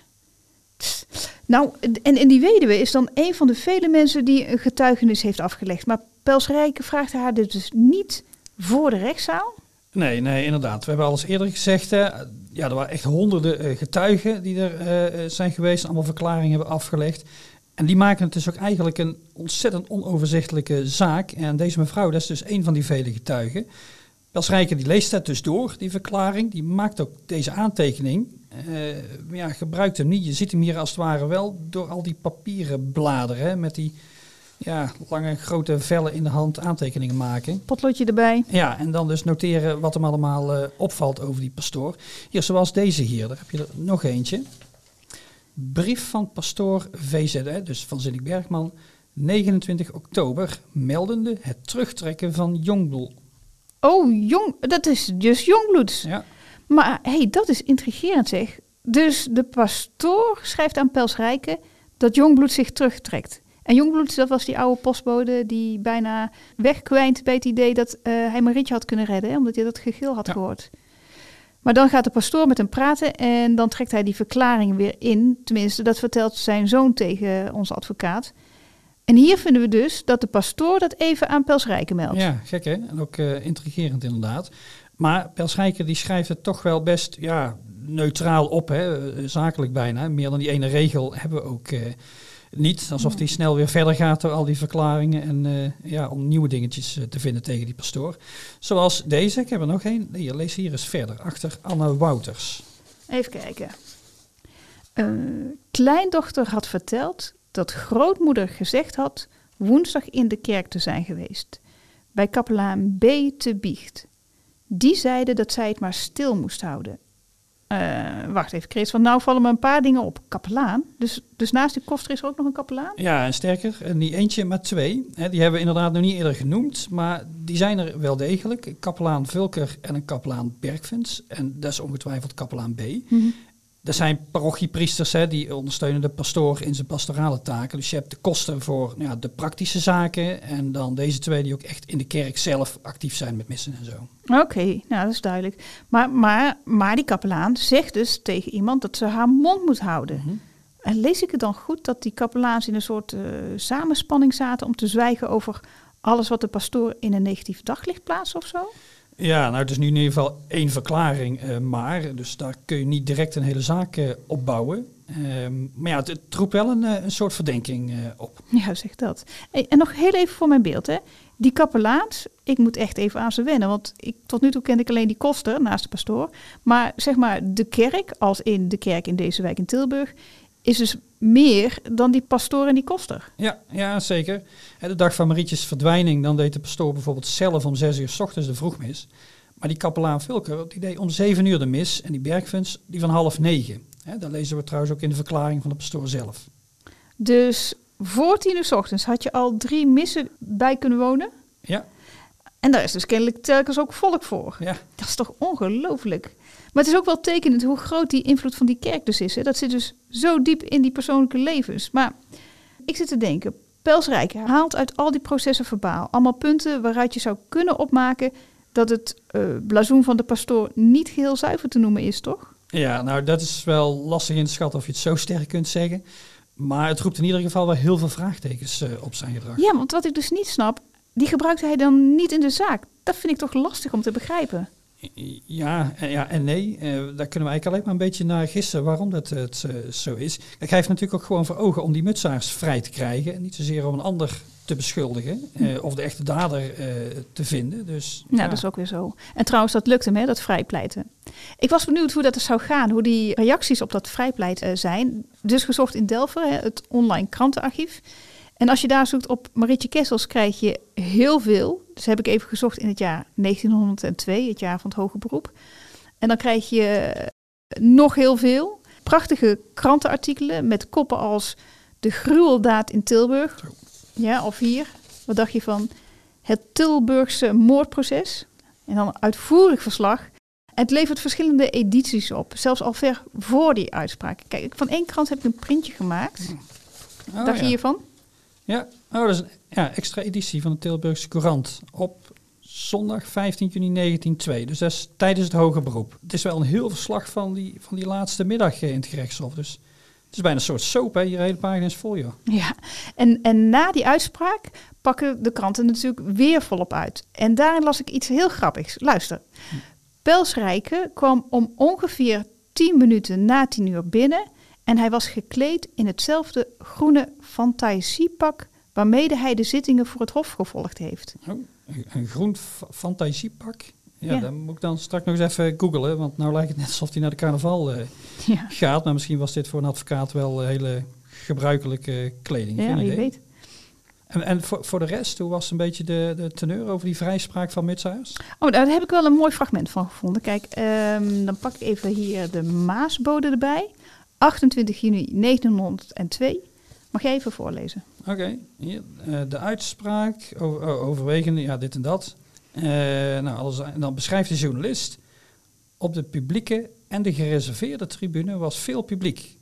Tss. Nou, en, en die weduwe is dan een van de vele mensen die een getuigenis heeft afgelegd. Maar Pelsrijke vraagt haar dit dus niet voor de rechtszaal. Nee, nee, inderdaad. We hebben al eens eerder gezegd, hè, ja, er waren echt honderden eh, getuigen die er eh, eh, zijn geweest allemaal verklaringen hebben afgelegd. En die maken het dus ook eigenlijk een ontzettend onoverzichtelijke zaak. En deze mevrouw, dat is dus een van die vele getuigen. Pelsrijke die leest dat dus door, die verklaring. Die maakt ook deze aantekening. Maar ja, gebruikt hem niet. Je ziet hem hier als het ware wel door al die papieren bladeren. Met die ja, lange grote vellen in de hand aantekeningen maken. Potloodje erbij. Ja, en dan dus noteren wat hem allemaal eh, opvalt over die pastoor. Hier, zoals deze hier, daar heb je er nog eentje. Brief van pastoor VZ, dus van Zinnik Bergman, 29 oktober, meldende het terugtrekken van Jongbloed. Oh, jong, dat is dus jongbloeds. Ja. Maar hey, dat is intrigerend zeg. Dus de pastoor schrijft aan Pelsrijke dat Jongbloed zich terugtrekt. En Jongbloed, dat was die oude postbode die bijna wegkwijnt bij het idee dat eh, hij Marietje had kunnen redden, hè, omdat hij dat gegil had Ja. gehoord. Maar dan gaat de pastoor met hem praten en dan trekt hij die verklaring weer in. Tenminste, dat vertelt zijn zoon tegen onze advocaat. En hier vinden we dus dat de pastoor dat even aan Pelsrijke meldt. Ja, gek hè? En ook eh, intrigerend inderdaad. Maar Pelsrijker die schrijft het toch wel best ja, neutraal op, hè? eh, zakelijk bijna. Meer dan die ene regel hebben we ook niet. Alsof die snel weer verder gaat door al die verklaringen en eh, ja, om nieuwe dingetjes eh, te vinden tegen die pastoor. Zoals deze, ik heb er nog één. Hier, lees hier eens verder, achter Anne Wouters. Even kijken. Eh, kleindochter had verteld dat grootmoeder gezegd had woensdag in de kerk te zijn geweest. Bij kapelaan B te biecht. Die zeiden dat zij het maar stil moest houden. Eh, wacht even, Chris, want nou vallen me een paar dingen op. Kapelaan? Dus, dus naast die koster is er ook nog een kapelaan? Ja, en sterker, en niet eentje, maar twee. Die hebben we inderdaad nog niet eerder genoemd, maar die zijn er wel degelijk. Een kapelaan Vulker en een kapelaan Bergvens. En dat is ongetwijfeld kapelaan B. Dat zijn parochiepriesters, hè, die ondersteunen de pastoor in zijn pastorale taken. Dus je hebt de kosten voor ja, de praktische zaken en dan deze twee die ook echt in de kerk zelf actief zijn met missen en zo. Oké, nou dat is duidelijk. Maar, maar, maar die kapelaan zegt dus tegen iemand dat ze haar mond moet houden. En lees ik het dan goed dat die kapelaans in een soort eh, samenspanning zaten om te zwijgen over alles wat de pastoor in een negatief daglicht plaatst of zo? Ja, nou het is nu in ieder geval één verklaring eh, maar. Dus daar kun je niet direct een hele zaak eh, opbouwen. Ehm, maar ja, het, roept wel een, eh, een soort verdenking op. Ja, zeg dat. En nog heel even voor mijn beeld, hè. Die kapelaans, ik moet echt even aan ze wennen, want ik, tot nu toe kende ik alleen die koster naast de pastoor. Maar zeg maar, de kerk, als in de kerk in deze wijk in Tilburg, is dus meer dan die pastoor en die koster. Ja, ja zeker. De dag van Marietjes verdwijning, dan deed de pastoor bijvoorbeeld zelf om zes uur s ochtends de vroegmis. Maar die kapelaan Vilker, die deed om zeven uur de mis. En die Bergfans, die van half negen. Hè, dat lezen we trouwens ook in de verklaring van de pastoor zelf. Dus voor tien uur 's ochtends had je al drie missen bij kunnen wonen. Ja, En daar is dus kennelijk telkens ook volk voor. ja. Dat is toch ongelooflijk. Maar het is ook wel tekenend hoe groot die invloed van die kerk dus is. Hè? Dat zit dus zo diep in die persoonlijke levens. Maar ik zit te denken, Pelsrijk haalt uit al die processen verbaal allemaal punten waaruit je zou kunnen opmaken dat het eh blazoen van de pastoor niet geheel zuiver te noemen is, toch? Ja, nou dat is wel lastig in te schatten of je het zo sterk kunt zeggen. Maar het roept in ieder geval wel heel veel vraagtekens eh, op zijn gedrag. Ja, want wat ik dus niet snap, die gebruikte hij dan niet in de zaak. Dat vind ik toch lastig om te begrijpen. Ja, en- ja en nee. Eh, daar kunnen we eigenlijk alleen maar een beetje naar gissen waarom dat eh, het eh, zo is. Kijk, hij heeft natuurlijk ook gewoon voor ogen om die mutsaars vrij te krijgen. En niet zozeer om een ander te beschuldigen eh, of de echte dader eh, te vinden. Dus, Nou, ja. dat is ook weer zo. En trouwens, dat lukte hem, hè, dat vrijpleiten. Ik was benieuwd hoe dat er zou gaan, hoe die reacties op dat vrijpleit eh, zijn. Dus gezocht in Delver, hè, het online krantenarchief. En als je daar zoekt op Marietje Kessels, krijg je heel veel. Dus heb ik even gezocht in het jaar 1902, het jaar van het hoge beroep. En dan krijg je eh, nog heel veel. Prachtige krantenartikelen met koppen als de gruweldaad in Tilburg. Ja, of hier, wat dacht je van het Tilburgse moordproces? En dan een uitvoerig verslag. En het levert verschillende edities op, zelfs al ver voor die uitspraak. Kijk, van één krant heb ik een printje gemaakt. Oh, dacht je hiervan? Ja, oh, dat is een ja, extra editie van de Tilburgse Courant op zondag 15 juni 1902. Dus dat is tijdens het hoger beroep. Het is wel een heel verslag van die, van die laatste middag eh, in het gerechtshof. Dus het is bijna een soort soap, hè? Hier hele pagina is vol, joh. Ja, en, en na die uitspraak pakken de kranten natuurlijk weer volop uit. En daarin las ik iets heel grappigs. Luister. Pelsrijke kwam om ongeveer 10 minuten na 10 uur binnen en hij was gekleed in hetzelfde groene fantasiepak waarmee hij de zittingen voor het hof gevolgd heeft. Oh, een, groen fa- fantasiepak. Ja, Ja. dan moet ik dan straks nog eens even googlen, want nou lijkt het net alsof hij naar de carnaval eh, Ja, gaat. Maar misschien was dit voor een advocaat wel eh, hele gebruikelijke kleding. ja wie weet. En, en voor, voor de rest, hoe was een beetje de, de teneur over die vrijspraak van Mutsaers? Oh, daar heb ik wel een mooi fragment van gevonden. Kijk, ehm, dan pak ik even hier de Maasbode erbij. 28 juni 1902. Mag jij even voorlezen? Oké, hier, eh, de uitspraak, over, oh, overwegende, ja, dit en dat. Eh, nou, alles, en dan beschrijft de journalist. Op de publieke en de gereserveerde tribune was veel publiek.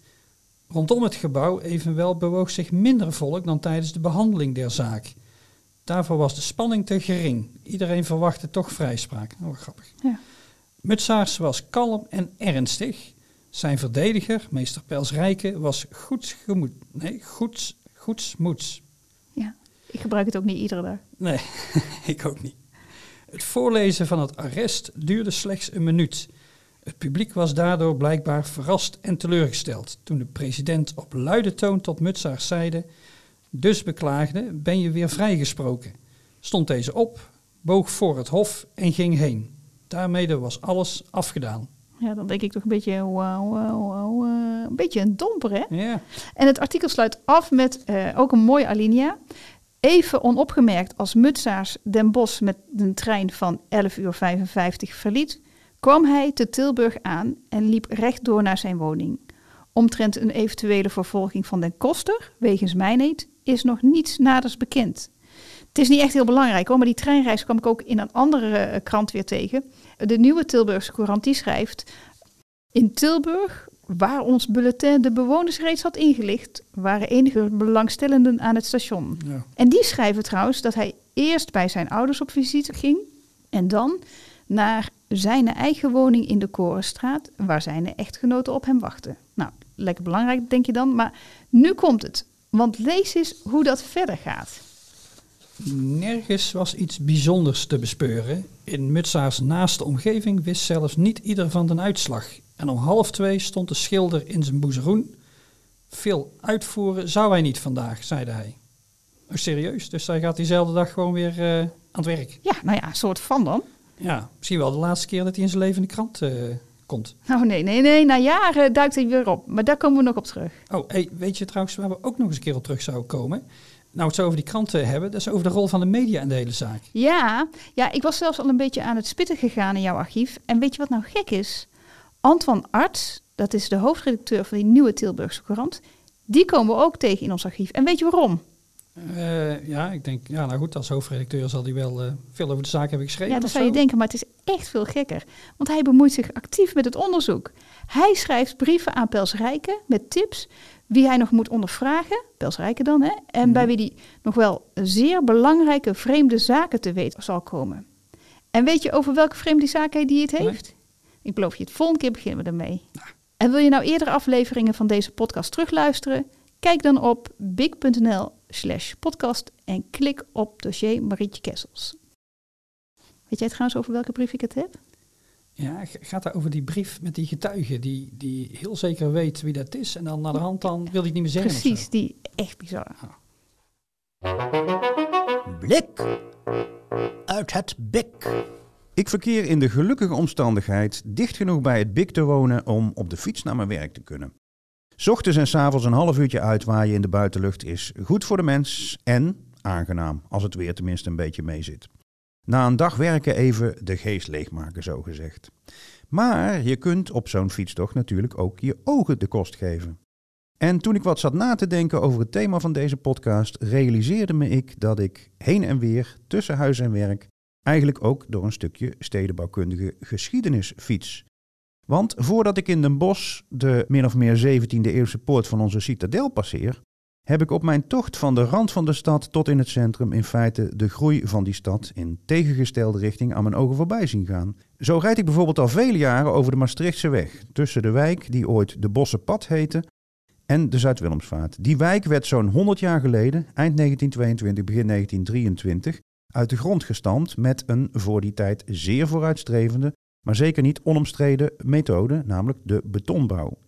Rondom het gebouw evenwel bewoog zich minder volk dan tijdens de behandeling der zaak. Daarvoor was de spanning te gering. Iedereen verwachtte toch vrijspraak. Oh, grappig. Ja. Mutsaars was kalm en ernstig. Zijn verdediger, meester Pelsrijke, was goed gemoed. Nee, goed, goedsmoeds. Ja, ik gebruik het ook niet iedere dag. Nee, ik ook niet. Het voorlezen van het arrest duurde slechts een minuut. Het publiek was daardoor blijkbaar verrast en teleurgesteld toen de president op luide toon tot Mutsaars zeide: Dus beklaagde, ben je weer vrijgesproken. Stond deze op, boog voor het hof en ging heen. Daarmee was alles afgedaan. Ja, dan denk ik toch een beetje, wauw, wauw, wauw, eh, beetje een domper, hè? En het artikel sluit af met eh, ook een mooie alinea. Even onopgemerkt als Mutsaars Den Bosch met de trein van 11 uur 55 verliet, kwam hij te Tilburg aan en liep rechtdoor naar zijn woning. Omtrent een eventuele vervolging van Den Koster, wegens mijneet, is nog niets naders bekend. Het is niet echt heel belangrijk hoor, maar die treinreis kwam ik ook in een andere eh, krant weer tegen. De nieuwe Tilburgse Courant die schrijft... In Tilburg, waar ons bulletin de bewoners reeds had ingelicht, waren enige belangstellenden aan het station. ja. En die schrijven trouwens dat hij eerst bij zijn ouders op visite ging en dan naar zijn eigen woning in de Korenstraat, waar zijn echtgenoten op hem wachten. Nou, lekker belangrijk denk je dan, maar nu komt het. Want lees eens hoe dat verder gaat. Nergens was iets bijzonders te bespeuren. In Mutsaars naaste omgeving wist zelfs niet ieder van de uitslag. En om half twee stond de schilder in zijn boezeroen. Veel uitvoeren zou hij niet vandaag, zeide hij. Oh, serieus? Dus hij gaat diezelfde dag gewoon weer eh, aan het werk. Ja, nou ja, een soort van dan. Ja, misschien wel de laatste keer dat hij in zijn leven in de krant eh, komt. Nou nee, nee, nee, na jaren duikt hij weer op. Maar daar komen we nog op terug. Oh, hey, weet je trouwens waar we ook nog eens een keer op terug zouden komen? Nou, het zo over die kranten hebben, dat is over de rol van de media in de hele zaak. Ja, ja, ik was zelfs al een beetje aan het spitten gegaan in jouw archief. En weet je wat nou gek is? Antoine Arts, dat is de hoofdredacteur van die nieuwe Tilburgse Courant, die komen we ook tegen in ons archief. En weet je waarom? Eh, ja, ik denk, ja, nou goed, als hoofdredacteur zal hij wel eh, veel over de zaak hebben geschreven. Ja, dat zou je denken, maar het is echt veel gekker. Want hij bemoeit zich actief met het onderzoek. Hij schrijft brieven aan Pels Rijken met tips wie hij nog moet ondervragen, Pels Rijken dan, hè, en bij wie hij nog wel zeer belangrijke vreemde zaken te weten zal komen. En weet je over welke vreemde zaken die het Nee. Ik beloof je, het volgende keer beginnen we ermee. En wil je nou eerdere afleveringen van deze podcast terugluisteren? Kijk dan op big.nl slash podcast en klik op dossier Marietje Kessels. Weet jij trouwens over welke brief ik het heb? Ja, gaat daar over die brief met die getuige die, die heel zeker weet wie dat is. En dan naar de hand dan wil hij het niet meer zeggen. Precies, die echt bizar. Blik uit het bik. Ik verkeer in de gelukkige omstandigheid dicht genoeg bij het Bik te wonen om op de fiets naar mijn werk te kunnen. Ochtends en 's avonds een half uurtje uitwaaien in de buitenlucht is goed voor de mens en aangenaam, als het weer tenminste een beetje meezit. Na een dag werken even de geest leegmaken, zo gezegd. Maar je kunt op zo'n fietstocht natuurlijk ook je ogen de kost geven. En toen ik wat zat na te denken over het thema van deze podcast, realiseerde me ik dat ik heen en weer tussen huis en werk eigenlijk ook door een stukje stedenbouwkundige geschiedenis fiets. Want voordat ik in Den Bosch de min of meer 17e eeuwse poort van onze citadel passeer, heb ik op mijn tocht van de rand van de stad tot in het centrum in feite de groei van die stad in tegengestelde richting aan mijn ogen voorbij zien gaan. Zo rijd ik bijvoorbeeld al vele jaren over de Maastrichtse weg, tussen de wijk die ooit de Bossenpad heette en de Zuid-Willemsvaart. Die wijk werd zo'n 100 jaar geleden, eind 1922, begin 1923, uit de grond gestampt met een voor die tijd zeer vooruitstrevende, maar zeker niet onomstreden methode, namelijk de betonbouw.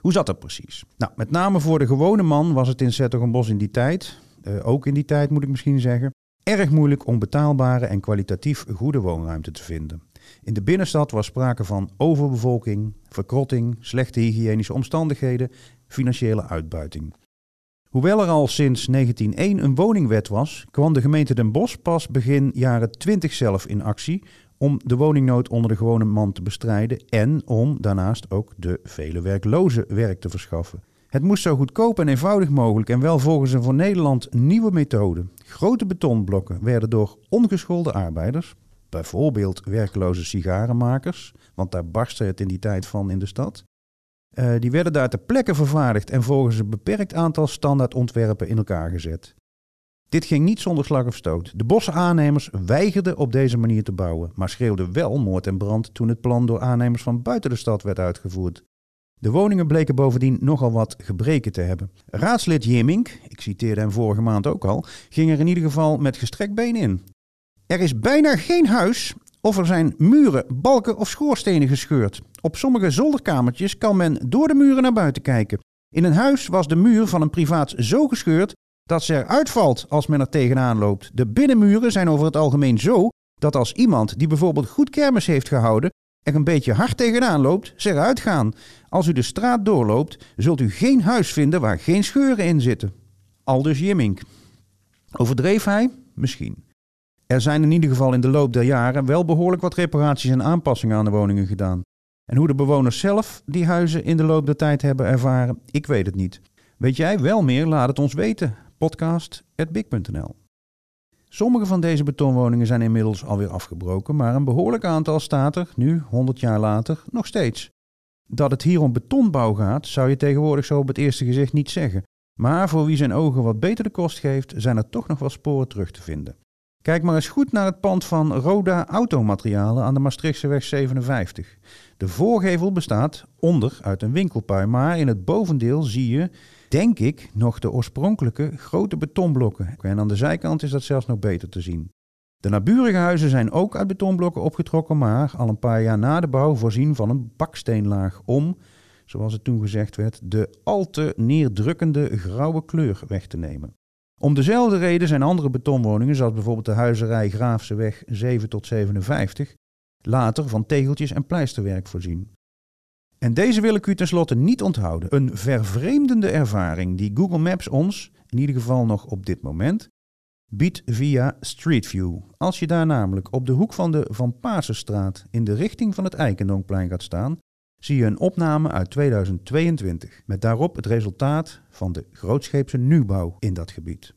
Hoe zat dat precies? Nou, met name voor de gewone man was het in Zettergenbos in die tijd, eh, ook in die tijd moet ik misschien zeggen, erg moeilijk om betaalbare en kwalitatief goede woonruimte te vinden. In de binnenstad was sprake van overbevolking, verkrotting, slechte hygiënische omstandigheden, financiële uitbuiting. Hoewel er al sinds 1901 een woningwet was, kwam de gemeente Den Bosch pas begin jaren 20 zelf in actie om de woningnood onder de gewone man te bestrijden en om daarnaast ook de vele werklozen werk te verschaffen. Het moest zo goedkoop en eenvoudig mogelijk en wel volgens een voor Nederland nieuwe methode. Grote betonblokken werden door ongeschoolde arbeiders, bijvoorbeeld werkloze sigarenmakers, want daar barstte het in die tijd van in de stad, uh, die werden daar ter plekke vervaardigd en volgens een beperkt aantal standaardontwerpen in elkaar gezet. Dit ging niet zonder slag of stoot. De bosse aannemers weigerden op deze manier te bouwen, maar schreeuwden wel moord en brand toen het plan door aannemers van buiten de stad werd uitgevoerd. De woningen bleken bovendien nogal wat gebreken te hebben. Raadslid Jimmink, ik citeerde hem vorige maand ook al, ging er in ieder geval met gestrekt been in. Er is bijna geen huis of er zijn muren, balken of schoorstenen gescheurd. Op sommige zolderkamertjes kan men door de muren naar buiten kijken. In een huis was de muur van een privaat zo gescheurd dat ze eruit valt als men er tegenaan loopt. De binnenmuren zijn over het algemeen zo dat als iemand die bijvoorbeeld goed kermis heeft gehouden er een beetje hard tegenaan loopt, ze eruit gaan. Als u de straat doorloopt, zult u geen huis vinden waar geen scheuren in zitten. Aldus Jimmink. Overdreef hij? Misschien. Er zijn in ieder geval in de loop der jaren wel behoorlijk wat reparaties en aanpassingen aan de woningen gedaan. En hoe de bewoners zelf die huizen in de loop der tijd hebben ervaren, ik weet het niet. Weet jij wel meer? Laat het ons weten. Podcast@big.nl. Sommige van deze betonwoningen zijn inmiddels alweer afgebroken, maar een behoorlijk aantal staat er, nu 100 jaar later, nog steeds. Dat het hier om betonbouw gaat, zou je tegenwoordig zo op het eerste gezicht niet zeggen. Maar voor wie zijn ogen wat beter de kost geeft, zijn er toch nog wel sporen terug te vinden. Kijk maar eens goed naar het pand van Roda Automaterialen aan de Maastrichtseweg 57. De voorgevel bestaat onder uit een winkelpui, maar in het bovendeel zie je, denk ik, nog de oorspronkelijke grote betonblokken. En aan de zijkant is dat zelfs nog beter te zien. De naburige huizen zijn ook uit betonblokken opgetrokken, maar al een paar jaar na de bouw voorzien van een baksteenlaag om, zoals het toen gezegd werd, de al te neerdrukkende grauwe kleur weg te nemen. Om dezelfde reden zijn andere betonwoningen, zoals bijvoorbeeld de huizerij Graafseweg 7 tot 57, later van tegeltjes en pleisterwerk voorzien. En deze wil ik u tenslotte niet onthouden. Een vervreemdende ervaring die Google Maps ons, in ieder geval nog op dit moment, biedt via Street View. Als je daar namelijk op de hoek van de Van Pasenstraat in de richting van het Eikendonkplein gaat staan, zie je een opname uit 2022 met daarop het resultaat van de grootscheepse nieuwbouw in dat gebied.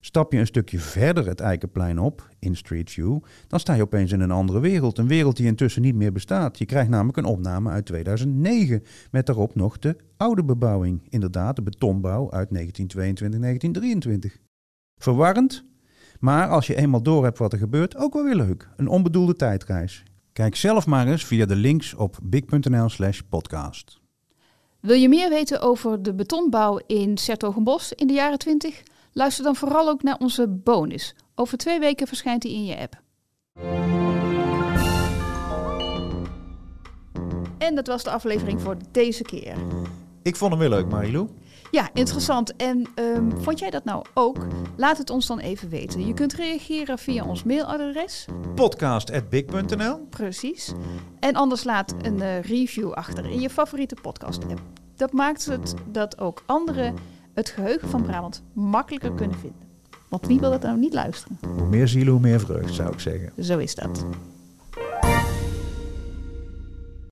Stap je een stukje verder het Eikenplein op, in Street View, dan sta je opeens in een andere wereld. Een wereld die intussen niet meer bestaat. Je krijgt namelijk een opname uit 2009, met daarop nog de oude bebouwing. Inderdaad, de betonbouw uit 1922-1923. Verwarrend, maar als je eenmaal door hebt wat er gebeurt, ook wel weer leuk. Een onbedoelde tijdreis. Kijk zelf maar eens via de links op big.nl slash podcast. Wil je meer weten over de betonbouw in Sertogenbos in de jaren 20? Luister dan vooral ook naar onze bonus. Over twee weken verschijnt die in je app. En dat was de aflevering voor deze keer. Ik vond hem weer leuk, Marilou. Ja, interessant. En um, vond jij dat nou ook? Laat het ons dan even weten. Je kunt reageren via ons mailadres. podcast.big.nl Precies. En anders laat een uh, review achter in je favoriete podcast app. Dat maakt het dat ook anderen het geheugen van Brabant makkelijker kunnen vinden. Want wie wil dat nou niet luisteren? Hoe meer zielen, hoe meer vreugd, zou ik zeggen. Zo is dat.